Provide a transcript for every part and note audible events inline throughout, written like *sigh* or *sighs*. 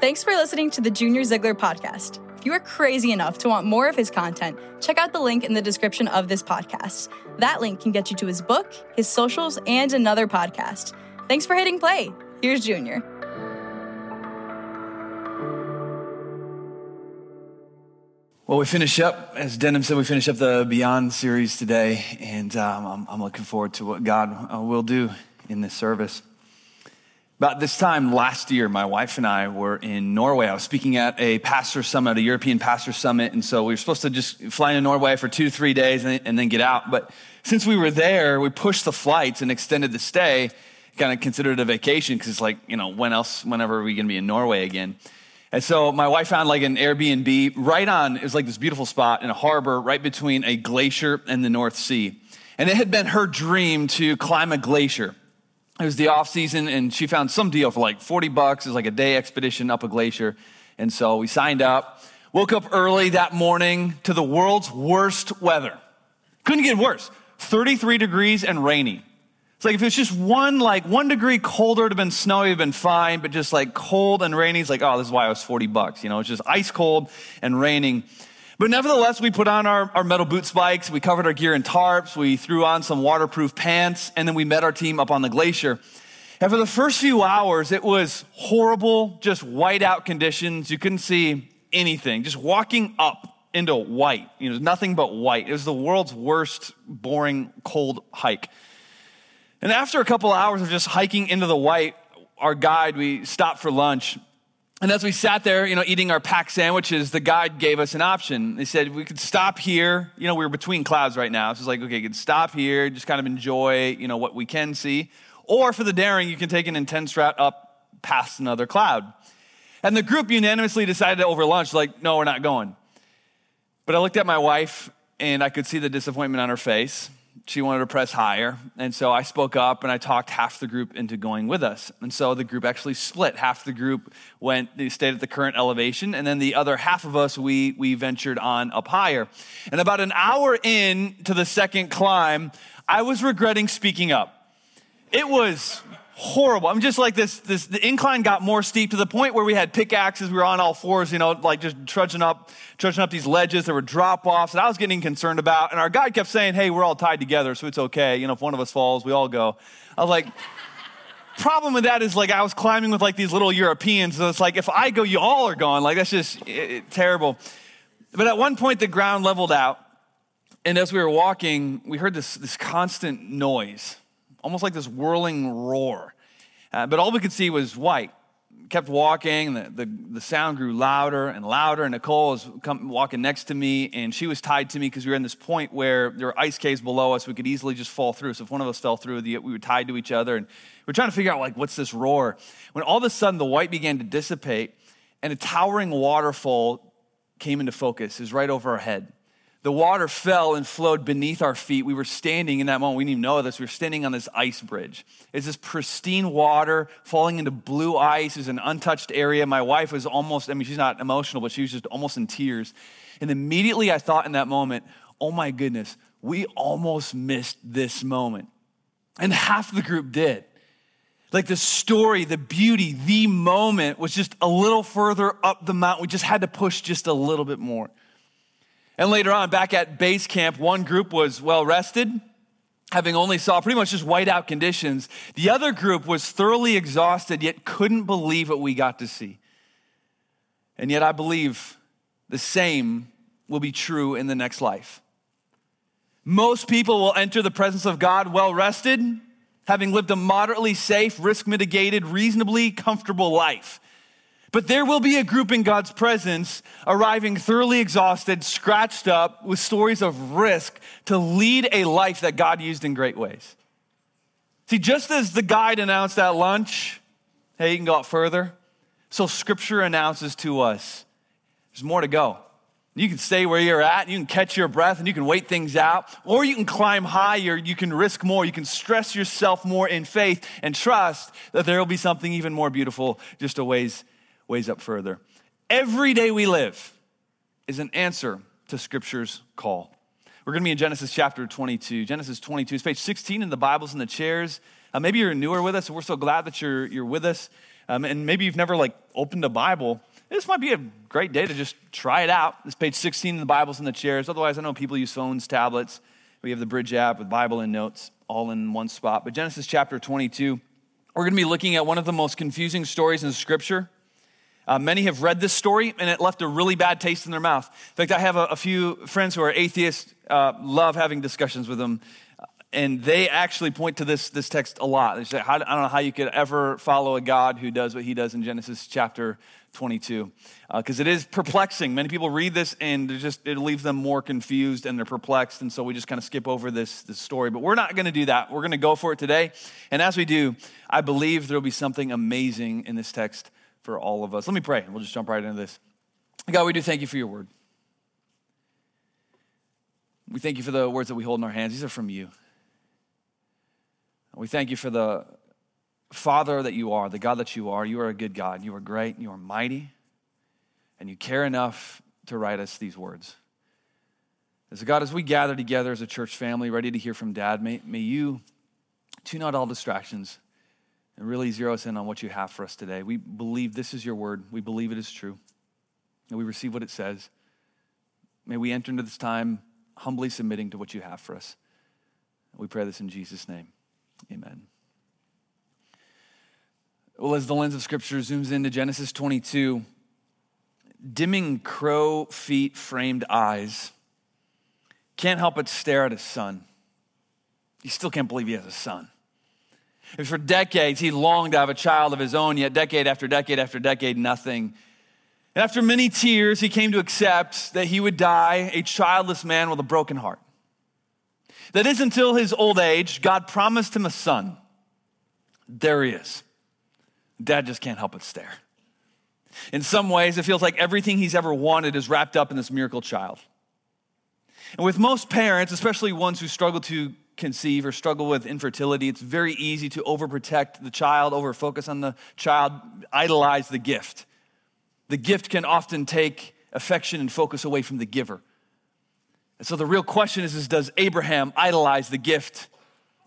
Thanks for listening to the Junior Ziegler podcast. If you are crazy enough to want more of his content, check out the link in the description of this podcast. That link can get you to his book, his socials, and another podcast. Thanks for hitting play. Here's Junior. Well, we finish up, as Denham said, we finish up the Beyond series today, and um, I'm, I'm, looking forward to what God uh, will do in this service. About this time last year, my wife and I were in Norway. I was speaking at a pastor summit, a European pastor summit. And so we were supposed to just fly into Norway for two, three days and, and then get out. But since we were there, we pushed the flights and extended the stay, kind of considered it a vacation because it's like, you know, when else, whenever are we going to be in Norway again? And so my wife found like an Airbnb right on, it was like this beautiful spot in a harbor right between a glacier and the North Sea. And it had been her dream to climb a glacier it was the off season and she found some deal for like 40 bucks. It was like a day expedition up a glacier. And so we signed up woke up early that morning to the world's worst weather. Couldn't get worse. 33 degrees and rainy. It's like if it's just one like one degree colder it'd have been snowy it'd been fine but just like cold and rainy it's like oh this is why I was 40 bucks you know? It's just ice cold and raining but nevertheless, we put on our, our metal boot spikes, we covered our gear in tarps, we threw on some waterproof pants, and then we met our team up on the glacier. And for the first few hours, it was horrible, just whiteout conditions. You couldn't see anything. Just walking up into white, you know, nothing but white. It was the world's worst, boring, cold hike. And after a couple hours of just hiking into the white, our guide, we stopped for lunch and as we sat there, you know, eating our packed sandwiches, the guide gave us an option. They said we could stop here. You know, we were between clouds right now. So it's like, okay, you could stop here, just kind of enjoy, you know, what we can see. Or for the daring, you can take an intense route up past another cloud. And the group unanimously decided to over lunch, like, no, we're not going. But I looked at my wife and I could see the disappointment on her face she wanted to press higher. And so I spoke up and I talked half the group into going with us. And so the group actually split. Half the group went, they stayed at the current elevation. And then the other half of us, we, we ventured on up higher. And about an hour in to the second climb, I was regretting speaking up. It was horrible. I'm just like this, this, the incline got more steep to the point where we had pickaxes. We were on all fours, you know, like just trudging up, trudging up these ledges. There were drop offs that I was getting concerned about. And our guide kept saying, Hey, we're all tied together, so it's okay. You know, if one of us falls, we all go. I was like, problem with that is like I was climbing with like these little Europeans. So it's like, if I go, you all are gone. Like, that's just it, it, terrible. But at one point, the ground leveled out. And as we were walking, we heard this, this constant noise almost like this whirling roar. Uh, but all we could see was white. Kept walking, the, the, the, sound grew louder and louder. And Nicole was come, walking next to me, and she was tied to me because we were in this point where there were ice caves below us. We could easily just fall through. So if one of us fell through, the, we were tied to each other. And we are trying to figure out, like, what's this roar? When all of a sudden the white began to dissipate, and a towering waterfall came into focus. It was right over our head. The water fell and flowed beneath our feet. We were standing in that moment. We didn't even know this. We were standing on this ice bridge. It's this pristine water falling into blue ice. It's an untouched area. My wife was almost, I mean, she's not emotional, but she was just almost in tears. And immediately I thought in that moment, oh my goodness, we almost missed this moment. And half the group did. Like the story, the beauty, the moment was just a little further up the mountain. We just had to push just a little bit more. And later on, back at base camp, one group was well rested, having only saw pretty much just whiteout conditions. The other group was thoroughly exhausted, yet couldn't believe what we got to see. And yet, I believe the same will be true in the next life. Most people will enter the presence of God well rested, having lived a moderately safe, risk mitigated, reasonably comfortable life. But there will be a group in God's presence arriving thoroughly exhausted, scratched up, with stories of risk to lead a life that God used in great ways. See, just as the guide announced at lunch, hey, you can go out further, so scripture announces to us there's more to go. You can stay where you're at, and you can catch your breath, and you can wait things out, or you can climb higher, you can risk more, you can stress yourself more in faith and trust that there will be something even more beautiful just a ways ways up further. Every day we live is an answer to Scripture's call. We're going to be in Genesis chapter 22. Genesis 22 is page 16 in the Bibles in the chairs. Uh, maybe you're newer with us, and we're so glad that you're, you're with us. um, and maybe you've never like opened a Bible, this might be a great day to just try it out. This page 16 in the Bible's in the chairs. Otherwise, I know people use phones, tablets. We have the Bridge app with Bible and notes all in one spot. But Genesis chapter 22, we're going to be looking at one of the most confusing stories in Scripture. Uh, many have read this story and it left a really bad taste in their mouth. In fact, I have a, a few friends who are atheists, uh, love having discussions with them and they actually point to this, this text a lot. They say, I don't know how you could ever follow a God who does what he does in Genesis chapter 22. Because uh, it is perplexing. Many people read this and just it leaves them more confused and they're perplexed. And so we just kind of skip over this, this story. But we're not going to do that. We're going to go for it today. And as we do, I believe there'll be something amazing in this text for all of us. Let me pray. We'll just jump right into this. God, we do thank you for your word. We thank you for the words that we hold in our hands. These are from you. We thank you for the Father that you are, the God that you are. You are a good God. You are great. You are mighty. And you care enough to write us these words. As God, as we gather together as a church family, ready to hear from Dad, may, may you tune out all distractions and really zero us in on what you have for us today. We believe this is your word. We believe it is true. And we receive what it says. May we enter into this time humbly submitting to what you have for us. We pray this in Jesus' name. Amen. Well, as the lens of Scripture zooms into Genesis 22, dimming crow feet framed eyes can't help but stare at his son. He still can't believe he has a son. And for decades, he longed to have a child of his own, yet decade after decade after decade, nothing. And after many tears, he came to accept that he would die a childless man with a broken heart. That is until his old age, God promised him a son. There he is. Dad just can't help but stare. In some ways, it feels like everything he's ever wanted is wrapped up in this miracle child. And with most parents, especially ones who struggle to conceive or struggle with infertility, it's very easy to overprotect the child, overfocus on the child, idolize the gift. The gift can often take affection and focus away from the giver. And so the real question is, is does Abraham idolize the gift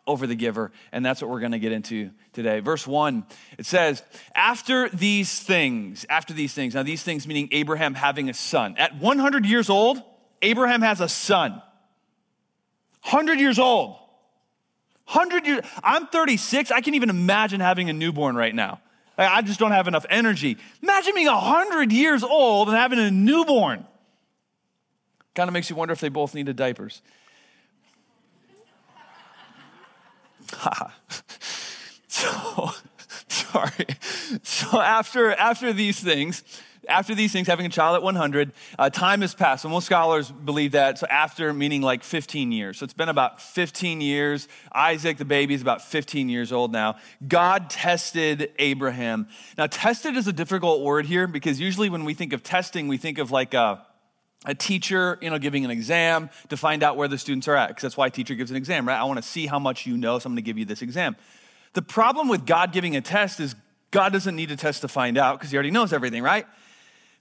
over the giver? And that's what we're going to get into today. Verse 1, it says, After these things, after these things, now these things meaning Abraham having a son. At 100 years old, Abraham has a son. 100 years old. 100 years. I'm 36. I can't even imagine having a newborn right now. I just don't have enough energy. Imagine being 100 years old and having a newborn. Kind of makes you wonder if they both needed diapers. *laughs* so, *laughs* sorry. So after after these things, after these things, having a child at 100, uh, time has passed. Most scholars believe that. So after meaning like 15 years. So it's been about 15 years. Isaac, the baby, is about 15 years old now. God tested Abraham. Now, tested is a difficult word here because usually when we think of testing, we think of like a a teacher, you know, giving an exam to find out where the students are at, because that's why a teacher gives an exam, right? I want to see how much you know, so I'm going to give you this exam. The problem with God giving a test is God doesn't need a test to find out because he already knows everything, right?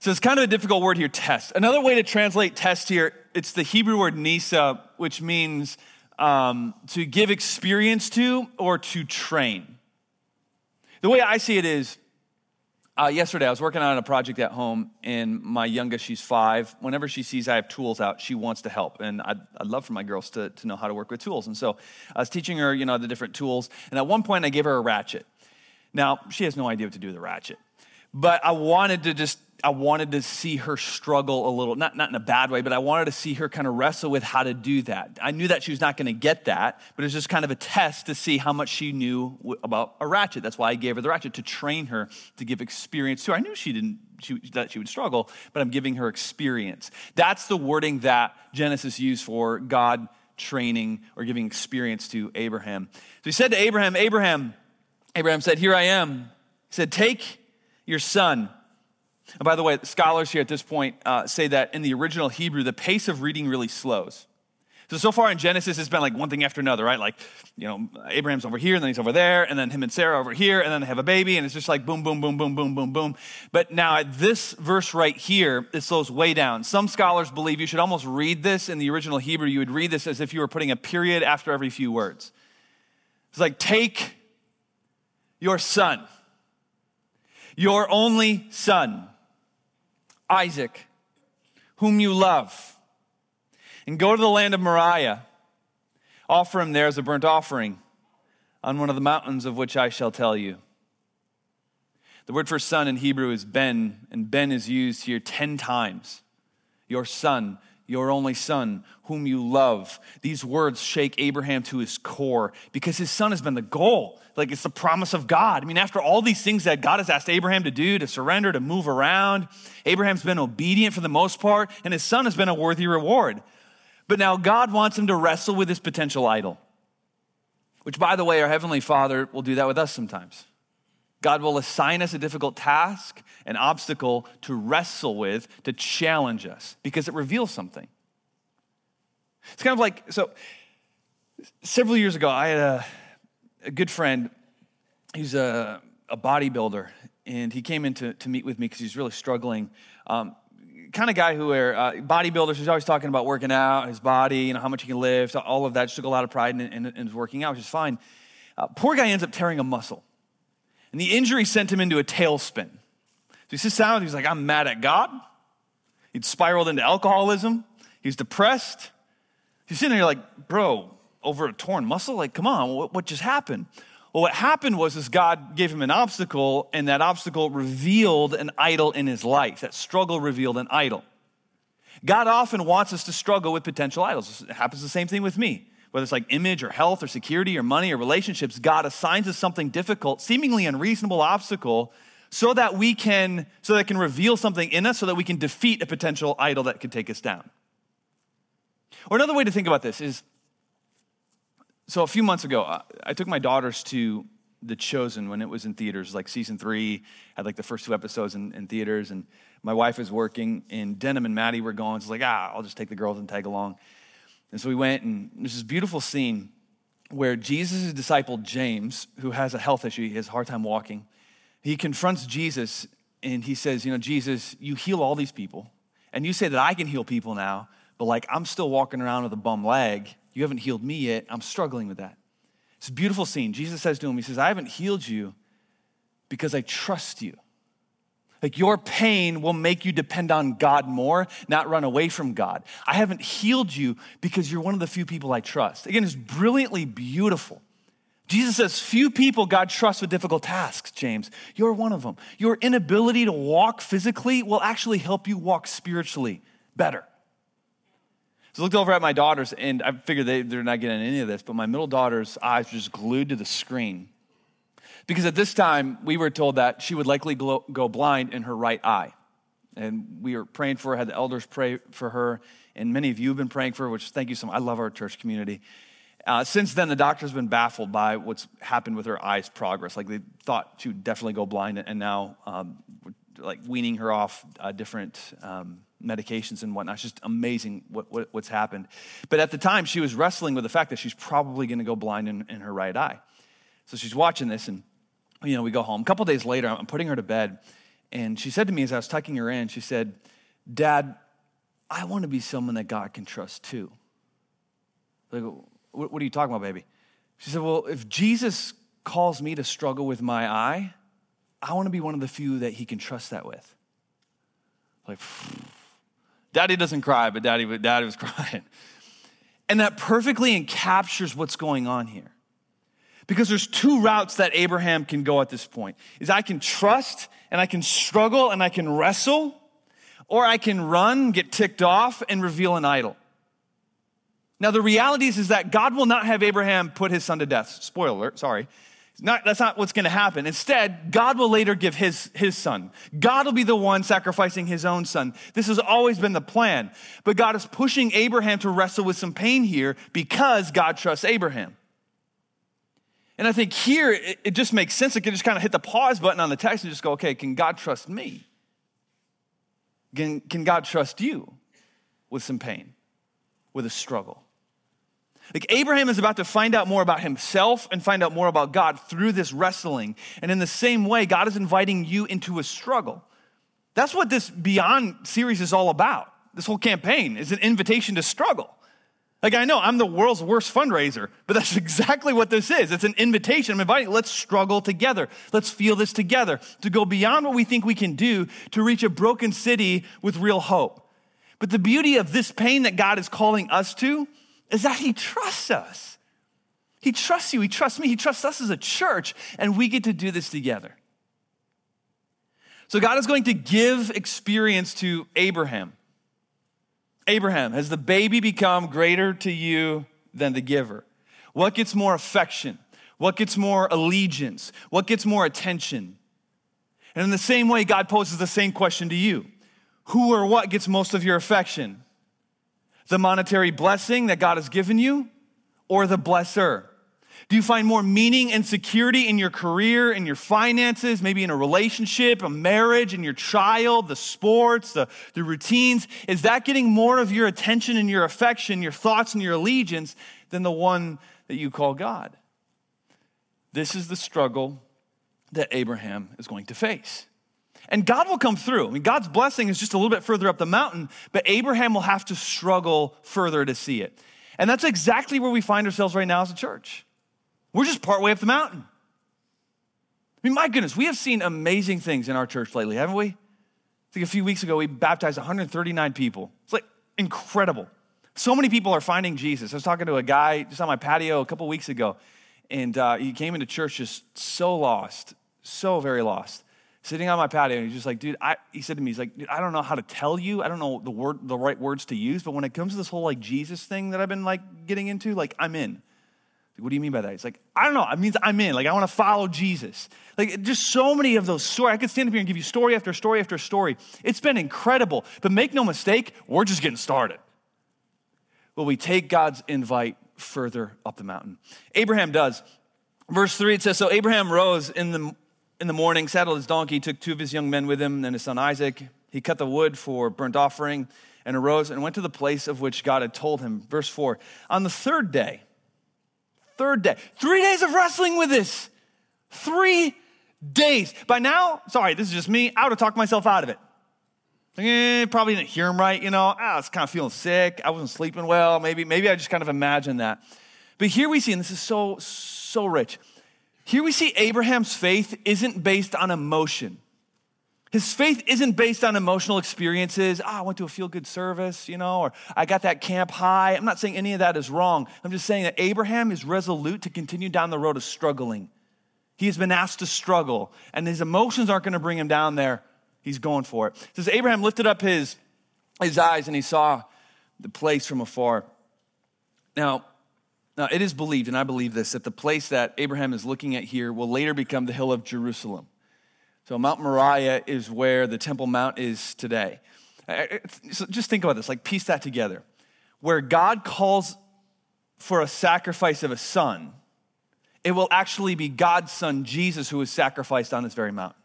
So it's kind of a difficult word here, test. Another way to translate test here, it's the Hebrew word nisa, which means um, to give experience to or to train. The way I see it is uh, yesterday, I was working on a project at home, and my youngest, she's five. Whenever she sees I have tools out, she wants to help. And I'd, I'd, love for my girls to, to know how to work with tools. And so I was teaching her, you know, the different tools. And at one point, I gave her a ratchet. Now, she has no idea what to do with a ratchet. But I wanted to just I wanted to see her struggle a little, not, not in a bad way, but I wanted to see her kind of wrestle with how to do that. I knew that she was not going to get that, but it was just kind of a test to see how much she knew about a ratchet. That's why I gave her the ratchet to train her to give experience to her. I knew she didn't, she, that she would struggle, but I'm giving her experience. That's the wording that Genesis used for God training or giving experience to Abraham. So he said to Abraham, Abraham, Abraham said, Here I am. He said, Take your son and by the way, scholars here at this point uh, say that in the original Hebrew, the pace of reading really slows. So, so far in Genesis, it's been like one thing after another, right? Like, you know, Abraham's over here, and then he's over there, and then him and Sarah over here, and then they have a baby, and it's just like boom, boom, boom, boom, boom, boom, boom. But now at this verse right here, it slows way down. Some scholars believe you should almost read this in the original Hebrew. You would read this as if you were putting a period after every few words. It's like, take your son. your only son, Isaac, whom you love, and go to the land of Moriah. Offer him there as a burnt offering on one of the mountains of which I shall tell you. The word for son in Hebrew is ben, and ben is used here 10 times. Your son, your only son, whom you love. These words shake Abraham to his core because his son has been the goal. Like it's the promise of God. I mean, after all these things that God has asked Abraham to do, to surrender, to move around, Abraham's been obedient for the most part, and his son has been a worthy reward. But now God wants him to wrestle with his potential idol, which, by the way, our Heavenly Father will do that with us sometimes. God will assign us a difficult task, an obstacle to wrestle with, to challenge us, because it reveals something. It's kind of like so, several years ago, I had a, a good friend. He's a, a bodybuilder, and he came in to, to meet with me because he's really struggling. Um, kind of guy who are uh, bodybuilders who's always talking about working out, his body, you know, how much he can lift, all of that. Just took a lot of pride in, in, in working out, which is fine. Uh, poor guy ends up tearing a muscle. And the injury sent him into a tailspin. So he sits down, he's like, I'm mad at God. He'd spiraled into alcoholism. He's depressed. He's sitting there like, bro, over a torn muscle? Like, come on, what, what just happened? Well, what happened was is God gave him an obstacle, and that obstacle revealed an idol in his life. That struggle revealed an idol. God often wants us to struggle with potential idols. It happens the same thing with me whether it's like image or health or security or money or relationships, God assigns us something difficult, seemingly unreasonable obstacle, so that we can, so that can reveal something in us, so that we can defeat a potential idol that could take us down. Or another way to think about this is so a few months ago, I took my daughters to The Chosen when it was in theaters, like season three, had like the first two episodes in, in theaters, and my wife was working, and Denham and Maddie were going. So like, ah, I'll just take the girls and tag along. And so we went, and there's this beautiful scene where Jesus' disciple James, who has a health issue, he has a hard time walking, he confronts Jesus and he says, You know, Jesus, you heal all these people, and you say that I can heal people now, but like I'm still walking around with a bum leg. You haven't healed me yet. I'm struggling with that. It's a beautiful scene. Jesus says to him, He says, I haven't healed you because I trust you. Like your pain will make you depend on God more, not run away from God. I haven't healed you because you're one of the few people I trust. Again, it's brilliantly beautiful. Jesus says, Few people God trusts with difficult tasks, James. You're one of them. Your inability to walk physically will actually help you walk spiritually better. So I looked over at my daughters, and I figured they, they're not getting any of this, but my middle daughter's eyes were just glued to the screen. Because at this time, we were told that she would likely go blind in her right eye. And we were praying for her, had the elders pray for her, and many of you have been praying for her, which thank you so much. I love our church community. Uh, since then, the doctor's been baffled by what's happened with her eyes' progress. Like they thought she would definitely go blind, and now um, like weaning her off uh, different um, medications and whatnot. It's just amazing what, what, what's happened. But at the time, she was wrestling with the fact that she's probably going to go blind in, in her right eye. So she's watching this, and you know, we go home. A couple days later, I'm putting her to bed, and she said to me as I was tucking her in, she said, Dad, I want to be someone that God can trust too. Like, what are you talking about, baby? She said, Well, if Jesus calls me to struggle with my eye, I want to be one of the few that he can trust that with. Like, *sighs* daddy doesn't cry, but daddy, daddy was *laughs* crying. And that perfectly encaptures what's going on here. Because there's two routes that Abraham can go at this point. Is I can trust and I can struggle and I can wrestle, or I can run, get ticked off, and reveal an idol. Now, the reality is, is that God will not have Abraham put his son to death. Spoiler alert, sorry. Not, that's not what's going to happen. Instead, God will later give his, his son. God will be the one sacrificing his own son. This has always been the plan. But God is pushing Abraham to wrestle with some pain here because God trusts Abraham. And I think here it, it just makes sense. It can just kind of hit the pause button on the text and just go, okay, can God trust me? Can, can God trust you with some pain, with a struggle? Like Abraham is about to find out more about himself and find out more about God through this wrestling. And in the same way, God is inviting you into a struggle. That's what this Beyond series is all about. This whole campaign is an invitation to struggle. Like, I know I'm the world's worst fundraiser, but that's *laughs* exactly what this is. It's an invitation. I'm inviting, let's struggle together. Let's feel this together to go beyond what we think we can do to reach a broken city with real hope. But the beauty of this pain that God is calling us to is that He trusts us. He trusts you, He trusts me, He trusts us as a church, and we get to do this together. So, God is going to give experience to Abraham. Abraham, has the baby become greater to you than the giver? What gets more affection? What gets more allegiance? What gets more attention? And in the same way, God poses the same question to you Who or what gets most of your affection? The monetary blessing that God has given you or the blesser? Do you find more meaning and security in your career, in your finances, maybe in a relationship, a marriage, in your child, the sports, the, the routines? Is that getting more of your attention and your affection, your thoughts and your allegiance than the one that you call God? This is the struggle that Abraham is going to face. And God will come through. I mean, God's blessing is just a little bit further up the mountain, but Abraham will have to struggle further to see it. And that's exactly where we find ourselves right now as a church. We're just partway up the mountain. I mean, my goodness, we have seen amazing things in our church lately, haven't we? I think a few weeks ago we baptized 139 people. It's like incredible. So many people are finding Jesus. I was talking to a guy just on my patio a couple weeks ago, and uh, he came into church just so lost, so very lost. Sitting on my patio, and he's just like, dude, I, he said to me, he's like, I don't know how to tell you. I don't know the word, the right words to use. But when it comes to this whole like Jesus thing that I've been like getting into, like I'm in. What do you mean by that? It's like, I don't know. It means I'm in. Like, I want to follow Jesus. Like, just so many of those stories. I could stand up here and give you story after story after story. It's been incredible. But make no mistake, we're just getting started. Will we take God's invite further up the mountain? Abraham does. Verse 3, it says, So Abraham rose in the, in the morning, saddled his donkey, took two of his young men with him and his son Isaac. He cut the wood for burnt offering and arose and went to the place of which God had told him. Verse 4, On the third day, third day. Three days of wrestling with this. Three days. By now, sorry, this is just me. I would have talked myself out of it. Eh, probably didn't hear him right, you know. Ah, I was kind of feeling sick. I wasn't sleeping well. Maybe, maybe I just kind of imagined that. But here we see, and this is so, so rich. Here we see Abraham's faith isn't based on emotion. His faith isn't based on emotional experiences. Oh, I went to a feel good service, you know, or I got that camp high. I'm not saying any of that is wrong. I'm just saying that Abraham is resolute to continue down the road of struggling. He has been asked to struggle, and his emotions aren't going to bring him down there. He's going for it. it says Abraham lifted up his, his eyes and he saw the place from afar. Now, now, it is believed, and I believe this, that the place that Abraham is looking at here will later become the hill of Jerusalem. So Mount Moriah is where the Temple Mount is today. So just think about this, like piece that together. Where God calls for a sacrifice of a son, it will actually be God's son, Jesus, who is sacrificed on this very mountain.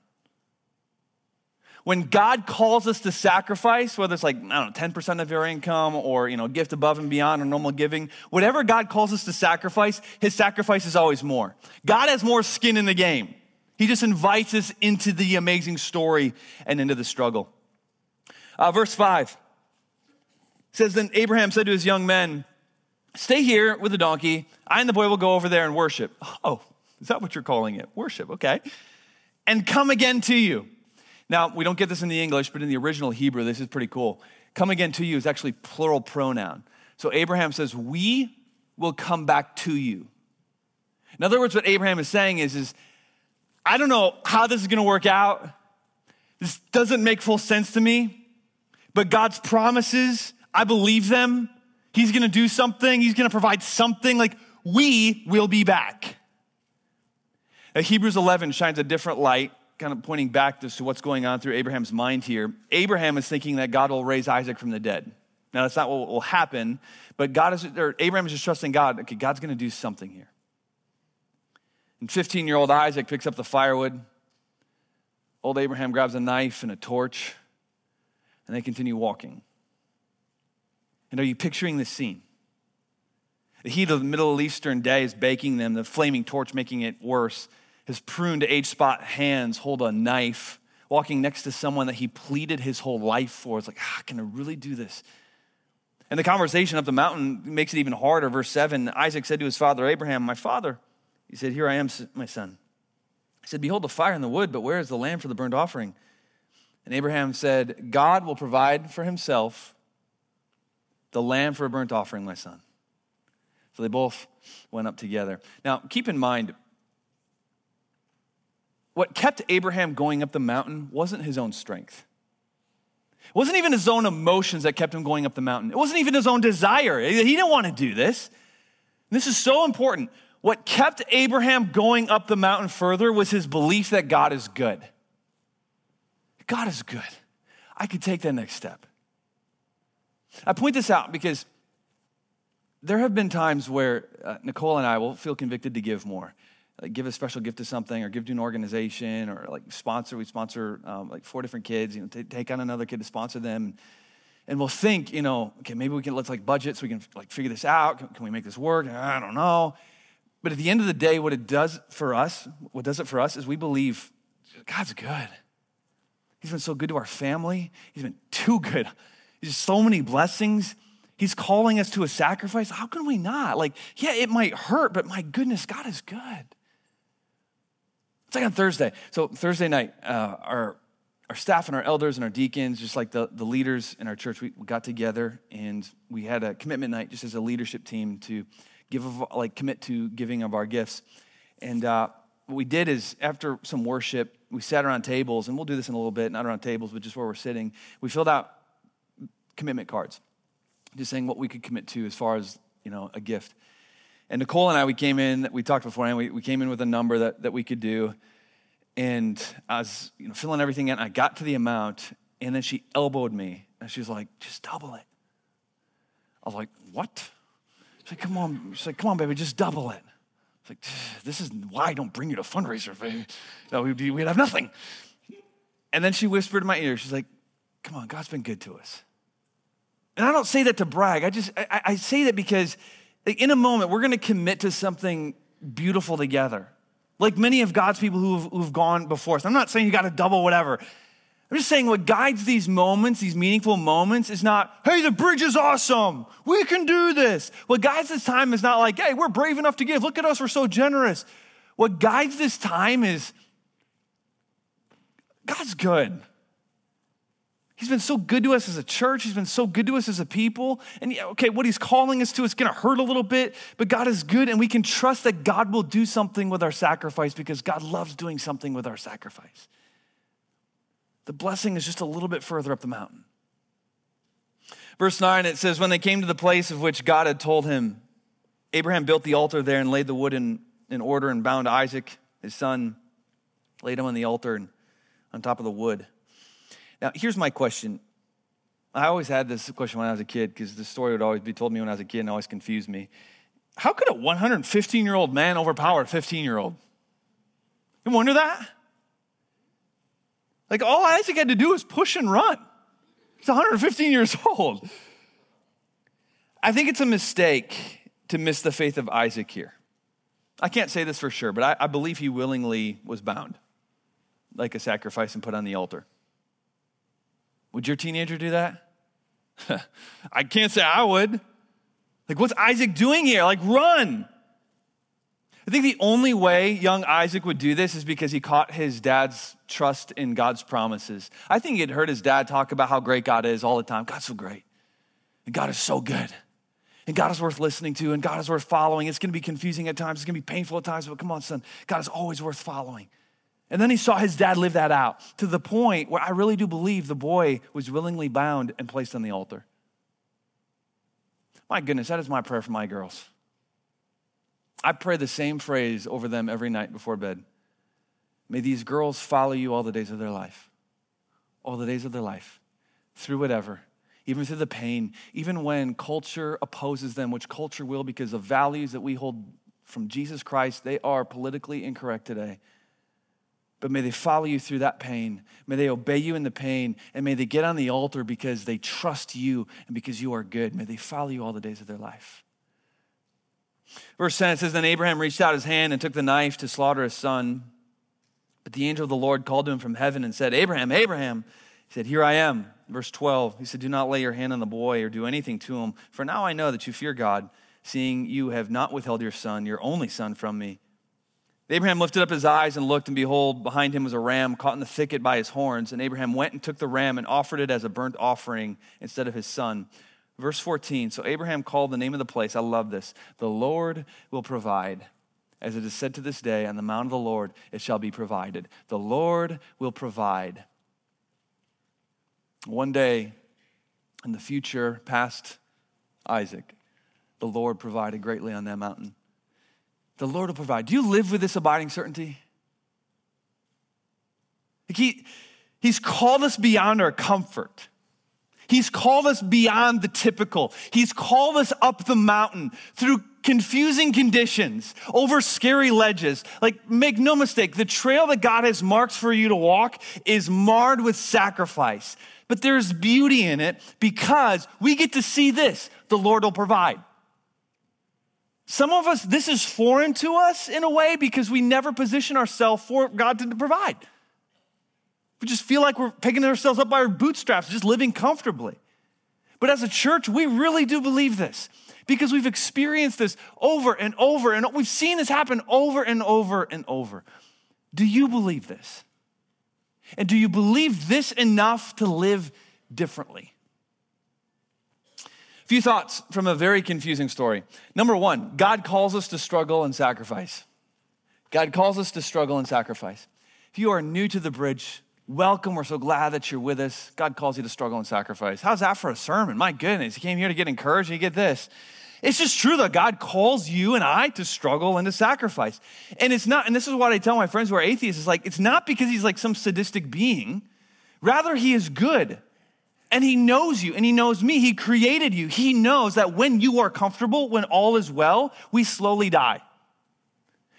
When God calls us to sacrifice, whether it's like, I don't know, 10% of your income or, you know, gift above and beyond or normal giving, whatever God calls us to sacrifice, his sacrifice is always more. God has more skin in the game. He just invites us into the amazing story and into the struggle. Uh, verse 5 says, Then Abraham said to his young men, Stay here with the donkey. I and the boy will go over there and worship. Oh, is that what you're calling it? Worship, okay. And come again to you. Now, we don't get this in the English, but in the original Hebrew, this is pretty cool. Come again to you is actually plural pronoun. So Abraham says, We will come back to you. In other words, what Abraham is saying is, is I don't know how this is going to work out. This doesn't make full sense to me. But God's promises, I believe them. He's going to do something, He's going to provide something. Like, we will be back. Now, Hebrews 11 shines a different light, kind of pointing back to what's going on through Abraham's mind here. Abraham is thinking that God will raise Isaac from the dead. Now, that's not what will happen, but God is, or Abraham is just trusting God. Okay, God's going to do something here. And 15 year old Isaac picks up the firewood. Old Abraham grabs a knife and a torch, and they continue walking. And are you picturing this scene? The heat of the Middle Eastern day is baking them, the flaming torch making it worse. His pruned, age spot hands hold a knife, walking next to someone that he pleaded his whole life for. It's like, ah, can I really do this? And the conversation up the mountain makes it even harder. Verse 7 Isaac said to his father Abraham, My father, he said, Here I am, my son. He said, Behold the fire and the wood, but where is the lamb for the burnt offering? And Abraham said, God will provide for himself the lamb for a burnt offering, my son. So they both went up together. Now, keep in mind, what kept Abraham going up the mountain wasn't his own strength. It wasn't even his own emotions that kept him going up the mountain. It wasn't even his own desire. He didn't want to do this. This is so important. What kept Abraham going up the mountain further was his belief that God is good. God is good. I could take that next step. I point this out because there have been times where uh, Nicole and I will feel convicted to give more. Like give a special gift to something or give to an organization or like sponsor. We sponsor um, like four different kids, you know, t- take on another kid to sponsor them. And we'll think, you know, okay, maybe we can, let's like budget so we can like figure this out. Can, can we make this work? I don't know. But at the end of the day, what it does for us, what does it for us is we believe God's good. He's been so good to our family. He's been too good. He's so many blessings. He's calling us to a sacrifice. How can we not? Like, yeah, it might hurt, but my goodness, God is good. It's like on Thursday. So Thursday night, uh, our our staff and our elders and our deacons, just like the, the leaders in our church, we got together and we had a commitment night just as a leadership team to give like commit to giving of our gifts. And uh, what we did is after some worship, we sat around tables, and we'll do this in a little bit, not around tables, but just where we're sitting. We filled out commitment cards, just saying what we could commit to as far as you know a gift. And Nicole and I, we came in, we talked beforehand, we, we came in with a number that, that we could do. And I was you know, filling everything in. I got to the amount, and then she elbowed me. And she was like, just double it. I was like, what? She's like, come on. She's like, come on, baby, just double it. It's like, this is why I don't bring you to fundraiser, baby. No, we'd, be, we'd have nothing. And then she whispered in my ear, she's like, come on, God's been good to us. And I don't say that to brag. I just, I, I say that because in a moment, we're going to commit to something beautiful together. Like many of God's people who've, who've gone before us. I'm not saying you got to double whatever. I'm just saying what guides these moments, these meaningful moments, is not, hey, the bridge is awesome. We can do this. What guides this time is not like, hey, we're brave enough to give. Look at us, we're so generous. What guides this time is God's good. He's been so good to us as a church. He's been so good to us as a people. And yeah, okay, what he's calling us to is going to hurt a little bit, but God is good, and we can trust that God will do something with our sacrifice because God loves doing something with our sacrifice. The blessing is just a little bit further up the mountain. Verse 9, it says, When they came to the place of which God had told him, Abraham built the altar there and laid the wood in, in order and bound Isaac, his son, laid him on the altar and on top of the wood. Now, here's my question. I always had this question when I was a kid because the story would always be told me when I was a kid and always confused me. How could a 115 year old man overpower a 15 year old? You wonder that? Like all Isaac had to do was push and run. He's 115 years *laughs* old. I think it's a mistake to miss the faith of Isaac here. I can't say this for sure, but I, I believe he willingly was bound like a sacrifice and put on the altar. Would your teenager do that? *laughs* I can't say I would. Like, what's Isaac doing here? Like, run. I think the only way young Isaac would do this is because he caught his dad's trust in God's promises. I think he'd heard his dad talk about how great God is all the time. God's so great. And God is so good. And God is worth listening to, and God is worth following. It's going to be confusing at times, it's going to be painful at times, but come on, son. God is always worth following. And then he saw his dad live that out to the point where I really do believe the boy was willingly bound and placed on the altar. My goodness, that is my prayer for my girls. I pray the same phrase over them every night before bed. May these girls follow you all the days of their life, all the days of their life, through whatever, even through the pain, even when culture opposes them, which culture will because of values that we hold from Jesus Christ, they are politically incorrect today. But may they follow you through that pain. May they obey you in the pain. And may they get on the altar because they trust you and because you are good. May they follow you all the days of their life. Verse 10 it says, Then Abraham reached out his hand and took the knife to slaughter his son. But the angel of the Lord called to him from heaven and said, Abraham, Abraham. He said, Here I am. verse 12, he said, Do not lay your hand on the boy or do anything to him, for now I know that you fear God, seeing you have not withheld your son, your only son, from me. Abraham lifted up his eyes and looked, and behold, behind him was a ram caught in the thicket by his horns. And Abraham went and took the ram and offered it as a burnt offering instead of his son. Verse 14 So Abraham called the name of the place, I love this, the Lord will provide. As it is said to this day, on the mount of the Lord it shall be provided. The Lord will provide. One day in the future, past Isaac, the Lord provided greatly on that mountain. The Lord will provide. Do you live with this abiding certainty? He, he's called us beyond our comfort. He's called us beyond the typical. He's called us up the mountain through confusing conditions, over scary ledges. Like, make no mistake, the trail that God has marked for you to walk is marred with sacrifice. But there's beauty in it because we get to see this the Lord will provide. Some of us, this is foreign to us in a way because we never position ourselves for God to provide. We just feel like we're picking ourselves up by our bootstraps, just living comfortably. But as a church, we really do believe this because we've experienced this over and over, and we've seen this happen over and over and over. Do you believe this? And do you believe this enough to live differently? A few thoughts from a very confusing story. Number one, God calls us to struggle and sacrifice. God calls us to struggle and sacrifice. If you are new to the bridge, welcome. We're so glad that you're with us. God calls you to struggle and sacrifice. How's that for a sermon? My goodness, you came here to get encouraged, you get this. It's just true that God calls you and I to struggle and to sacrifice. And it's not, and this is what I tell my friends who are atheists, is like, it's not because he's like some sadistic being. Rather, he is good. And he knows you and he knows me. He created you. He knows that when you are comfortable, when all is well, we slowly die.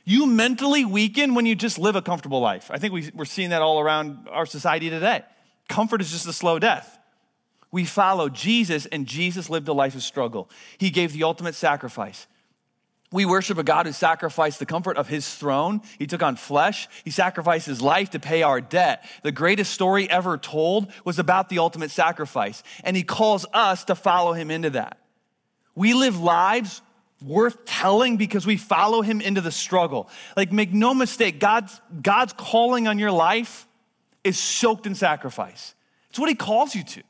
You mentally weaken when you just live a comfortable life. I think we, are seeing that all around our society today. Comfort is just a slow death. We follow Jesus, and Jesus lived a life of struggle. He gave the ultimate sacrifice. We worship a God who sacrificed the comfort of his throne. He took on flesh. He sacrificed his life to pay our debt. The greatest story ever told was about the ultimate sacrifice. And he calls us to follow him into that. We live lives worth telling because we follow him into the struggle. Like, make no mistake, God's, God's calling on your life is soaked in sacrifice. It's what he calls you to.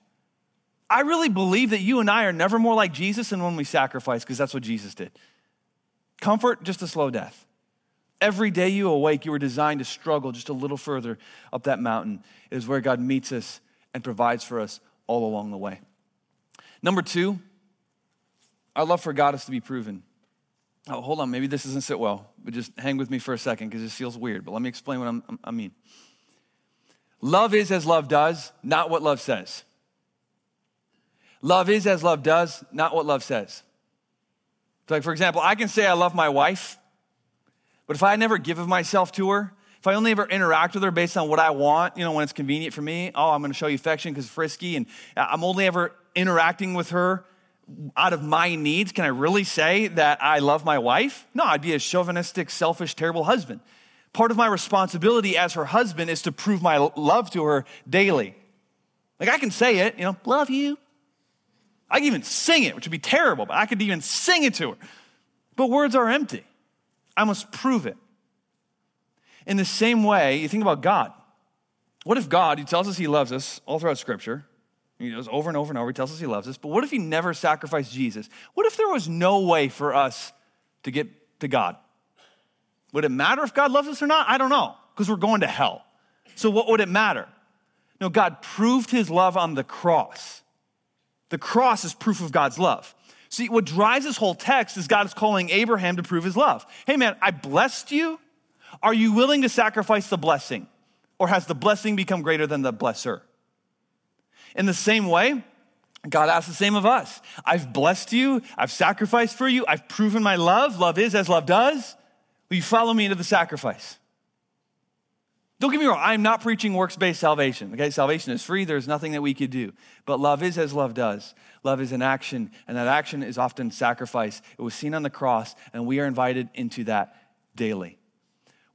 I really believe that you and I are never more like Jesus than when we sacrifice because that's what Jesus did. Comfort, just a slow death. Every day you awake, you were designed to struggle just a little further up that mountain. It is where God meets us and provides for us all along the way. Number two, our love for God is to be proven. Oh, hold on, maybe this doesn't sit well, but just hang with me for a second because this feels weird. But let me explain what I'm, i mean. Love is as love does, not what love says. Love is as love does, not what love says. So like, for example, I can say I love my wife, but if I never give of myself to her, if I only ever interact with her based on what I want, you know, when it's convenient for me, oh, I'm going to show you affection because frisky, and I'm only ever interacting with her out of my needs, can I really say that I love my wife? No, I'd be a chauvinistic, selfish, terrible husband. Part of my responsibility as her husband is to prove my love to her daily. Like I can say it, you know, love you, I can even sing it, which would be terrible, but I could even sing it to her. But words are empty. I must prove it. In the same way, you think about God. What if God, He tells us He loves us all throughout Scripture, He goes over and over and over, He tells us He loves us, but what if He never sacrificed Jesus? What if there was no way for us to get to God? Would it matter if God loves us or not? I don't know, because we're going to hell. So what would it matter? No, God proved His love on the cross. The cross is proof of God's love. See, what drives this whole text is God is calling Abraham to prove his love. Hey, man, I blessed you. Are you willing to sacrifice the blessing? Or has the blessing become greater than the blesser? In the same way, God asks the same of us. I've blessed you. I've sacrificed for you. I've proven my love. Love is as love does. Will you follow me into the sacrifice? Don't get me wrong, I'm not preaching works based salvation. Okay, salvation is free, there's nothing that we could do. But love is as love does. Love is an action, and that action is often sacrifice. It was seen on the cross, and we are invited into that daily.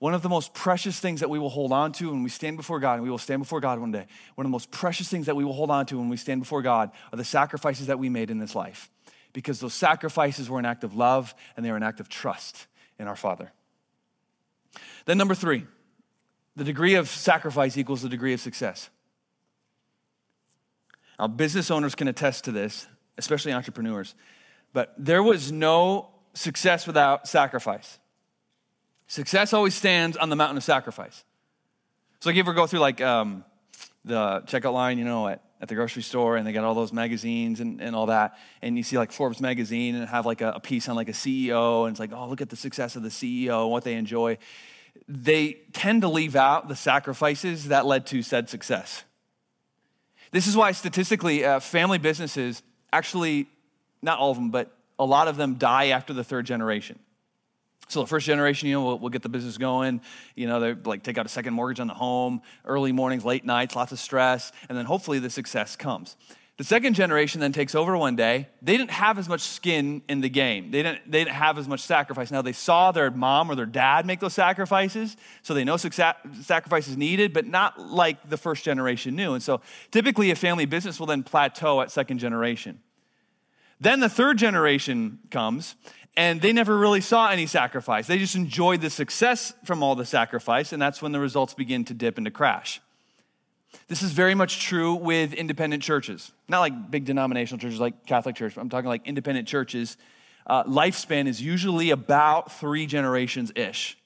One of the most precious things that we will hold on to when we stand before God, and we will stand before God one day, one of the most precious things that we will hold on to when we stand before God are the sacrifices that we made in this life. Because those sacrifices were an act of love and they were an act of trust in our Father. Then, number three, the degree of sacrifice equals the degree of success. Now, business owners can attest to this, especially entrepreneurs, but there was no success without sacrifice. Success always stands on the mountain of sacrifice. So, like, you ever go through like um, the checkout line, you know, at, at the grocery store, and they got all those magazines and, and all that, and you see like Forbes magazine and have like a, a piece on like a CEO, and it's like, oh, look at the success of the CEO and what they enjoy. They tend to leave out the sacrifices that led to said success. This is why statistically, uh, family businesses actually, not all of them, but a lot of them die after the third generation. So the first generation, you know, we'll, we'll, get the business going. You know, they like take out a second mortgage on the home, early mornings, late nights, lots of stress, and then hopefully the success comes. The second generation then takes over one day. They didn't have as much skin in the game. They didn't, they didn't have as much sacrifice. Now, they saw their mom or their dad make those sacrifices, so they know success, sacrifices needed, but not like the first generation knew. And so typically, a family business will then plateau at second generation. Then the third generation comes, and they never really saw any sacrifice. They just enjoyed the success from all the sacrifice, and that's when the results begin to dip and to crash. This is very much true with independent churches, not like big denominational churches like Catholic Church. I'm talking like independent churches. Uh, lifespan is usually about three generations ish.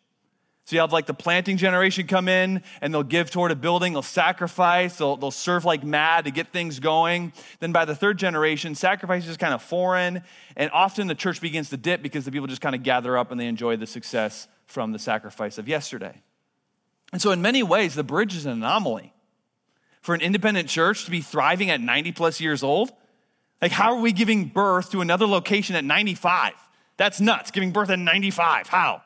So you have like the planting generation come in and they'll give toward a building, they'll sacrifice, they'll, they'll serve like mad to get things going. Then by the third generation, sacrifice is kind of foreign. And often the church begins to dip because the people just kind of gather up and they enjoy the success from the sacrifice of yesterday. And so, in many ways, the bridge is an anomaly for an independent church to be thriving at 90 plus years old? Like, how are we giving birth to another location at 95? That's nuts, giving birth at 95. How?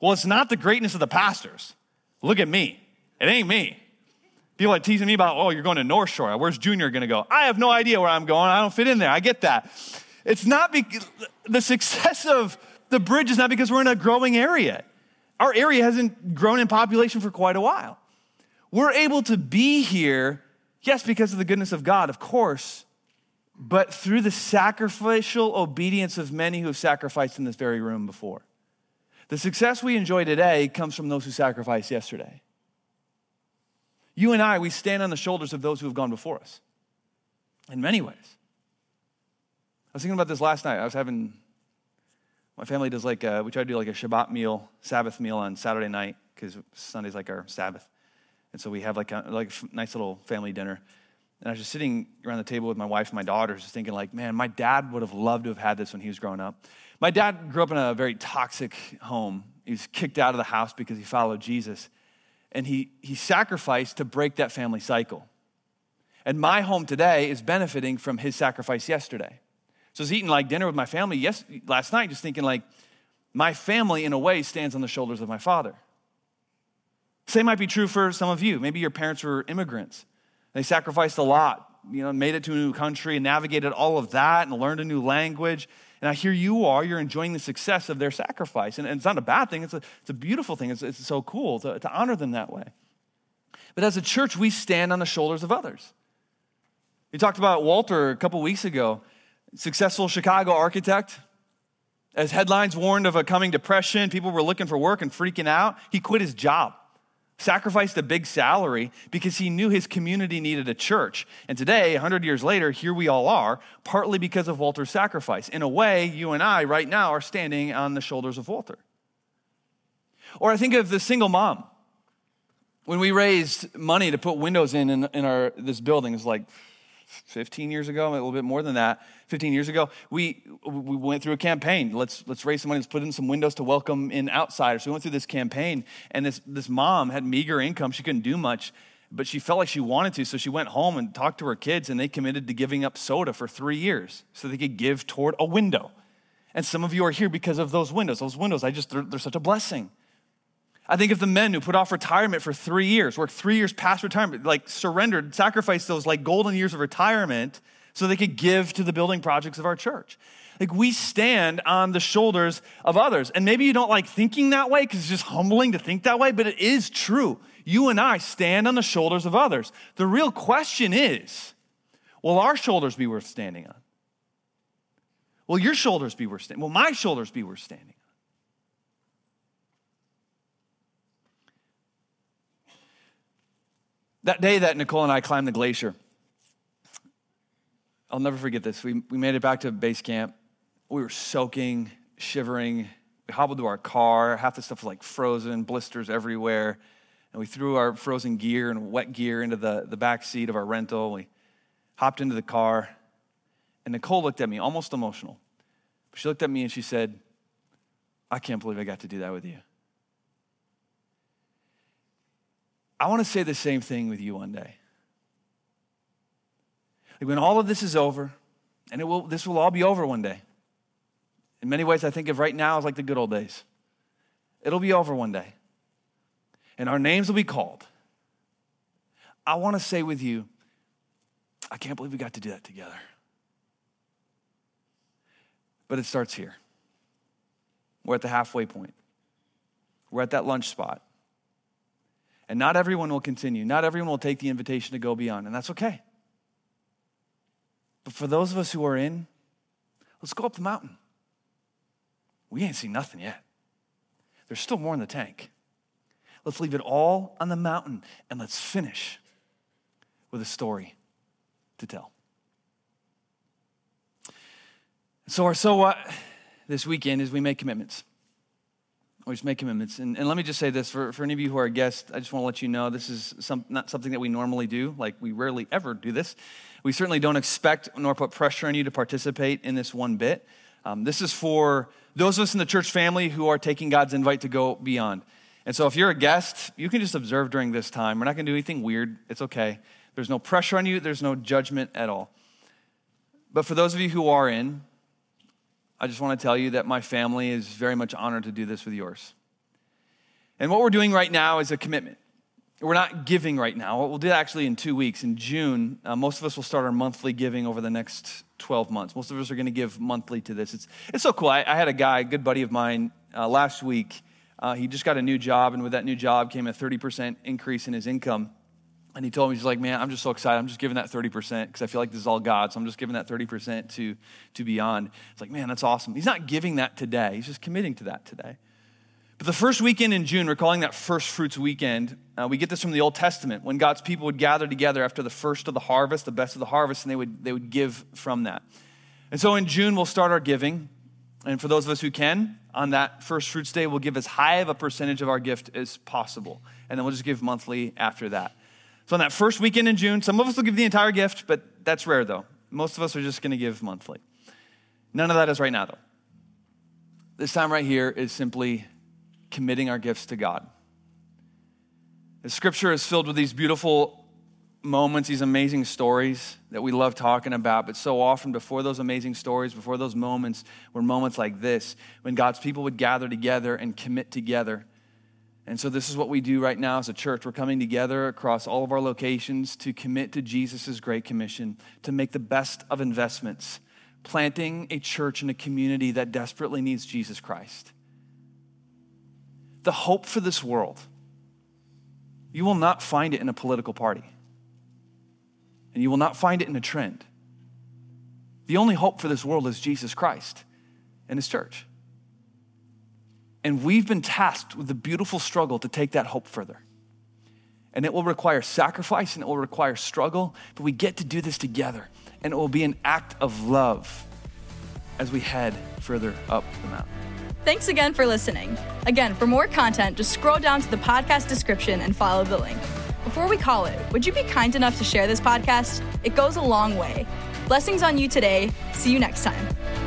Well, it's not the greatness of the pastors. Look at me. It ain't me. People are teasing me about, oh, you're going to North Shore. Where's Junior going to go? I have no idea where I'm going. I don't fit in there. I get that. It's not because the success of the bridge is not because we're in a growing area. Our area hasn't grown in population for quite a while. We're able to be here, yes, because of the goodness of God, of course, but through the sacrificial obedience of many who have sacrificed in this very room before. The success we enjoy today comes from those who sacrificed yesterday. You and I, we stand on the shoulders of those who have gone before us in many ways. I was thinking about this last night. I was having, my family does like, a, we try to do like a Shabbat meal, Sabbath meal on Saturday night because Sunday's like our Sabbath. And so we have like a like nice little family dinner. And I was just sitting around the table with my wife and my daughters, just thinking, like, man, my dad would have loved to have had this when he was growing up. My dad grew up in a very toxic home. He was kicked out of the house because he followed Jesus. And he, he sacrificed to break that family cycle. And my home today is benefiting from his sacrifice yesterday. So I was eating like dinner with my family yes, last night, just thinking, like, my family, in a way, stands on the shoulders of my father. Same might be true for some of you. Maybe your parents were immigrants. They sacrificed a lot, you know, made it to a new country and navigated all of that and learned a new language. And here you are, you're enjoying the success of their sacrifice. And, and it's not a bad thing, it's a, it's a beautiful thing. It's, it's so cool to, to honor them that way. But as a church, we stand on the shoulders of others. We talked about Walter a couple weeks ago, successful Chicago architect. As headlines warned of a coming depression, people were looking for work and freaking out. He quit his job sacrificed a big salary because he knew his community needed a church. And today, 100 years later, here we all are, partly because of Walter's sacrifice. In a way, you and I right now are standing on the shoulders of Walter. Or I think of the single mom. When we raised money to put windows in in, in our, this building, it was like 15 years ago, a little bit more than that, 15 years ago, we, we went through a campaign. Let's, let's raise some money, let's put in some windows to welcome in outsiders. So we went through this campaign, and this, this mom had meager income. She couldn't do much, but she felt like she wanted to. So she went home and talked to her kids, and they committed to giving up soda for three years so they could give toward a window. And some of you are here because of those windows. Those windows, I just, they're, they're such a blessing. I think of the men who put off retirement for three years, worked three years past retirement, like surrendered, sacrificed those like golden years of retirement so they could give to the building projects of our church. Like we stand on the shoulders of others. And maybe you don't like thinking that way because it's just humbling to think that way, but it is true. You and I stand on the shoulders of others. The real question is will our shoulders be worth standing on? Will your shoulders be worth standing? Will my shoulders be worth standing on? That day that Nicole and I climbed the glacier, I'll never forget this. We, we made it back to base camp. We were soaking, shivering. We hobbled to our car. Half the stuff was like frozen, blisters everywhere. And we threw our frozen gear and wet gear into the, the back seat of our rental. We hopped into the car. And Nicole looked at me, almost emotional. She looked at me and she said, I can't believe I got to do that with you. I want to say the same thing with you one day. Like when all of this is over, and it will, this will all be over one day. In many ways, I think of right now as like the good old days. It'll be over one day, and our names will be called. I want to say with you, I can't believe we got to do that together. But it starts here. We're at the halfway point. We're at that lunch spot. And not everyone will continue. Not everyone will take the invitation to go beyond, and that's okay. But for those of us who are in, let's go up the mountain. We ain't seen nothing yet. There's still more in the tank. Let's leave it all on the mountain and let's finish with a story to tell. So, our so what this weekend is we make commitments. We just make commitments. And, and let me just say this for, for any of you who are guests, I just want to let you know this is some, not something that we normally do. Like, we rarely ever do this. We certainly don't expect nor put pressure on you to participate in this one bit. Um, this is for those of us in the church family who are taking God's invite to go beyond. And so, if you're a guest, you can just observe during this time. We're not going to do anything weird. It's okay. There's no pressure on you, there's no judgment at all. But for those of you who are in, I just want to tell you that my family is very much honored to do this with yours. And what we're doing right now is a commitment. We're not giving right now. We'll do actually in two weeks. In June, uh, most of us will start our monthly giving over the next 12 months. Most of us are going to give monthly to this. It's, it's so cool. I, I had a guy, a good buddy of mine, uh, last week. Uh, he just got a new job, and with that new job came a 30% increase in his income. And he told me, he's like, man, I'm just so excited. I'm just giving that 30% because I feel like this is all God. So I'm just giving that 30% to, to Beyond. It's like, man, that's awesome. He's not giving that today, he's just committing to that today. But the first weekend in June, we're calling that First Fruits Weekend. Uh, we get this from the Old Testament when God's people would gather together after the first of the harvest, the best of the harvest, and they would, they would give from that. And so in June, we'll start our giving. And for those of us who can, on that First Fruits Day, we'll give as high of a percentage of our gift as possible. And then we'll just give monthly after that. So on that first weekend in June, some of us will give the entire gift, but that's rare though. Most of us are just going to give monthly. None of that is right now though. This time right here is simply committing our gifts to God. The scripture is filled with these beautiful moments, these amazing stories that we love talking about. But so often, before those amazing stories, before those moments, were moments like this when God's people would gather together and commit together and so, this is what we do right now as a church. We're coming together across all of our locations to commit to Jesus' Great Commission, to make the best of investments, planting a church in a community that desperately needs Jesus Christ. The hope for this world, you will not find it in a political party, and you will not find it in a trend. The only hope for this world is Jesus Christ and His church. And we've been tasked with the beautiful struggle to take that hope further. And it will require sacrifice and it will require struggle, but we get to do this together. And it will be an act of love as we head further up the mountain. Thanks again for listening. Again, for more content, just scroll down to the podcast description and follow the link. Before we call it, would you be kind enough to share this podcast? It goes a long way. Blessings on you today. See you next time.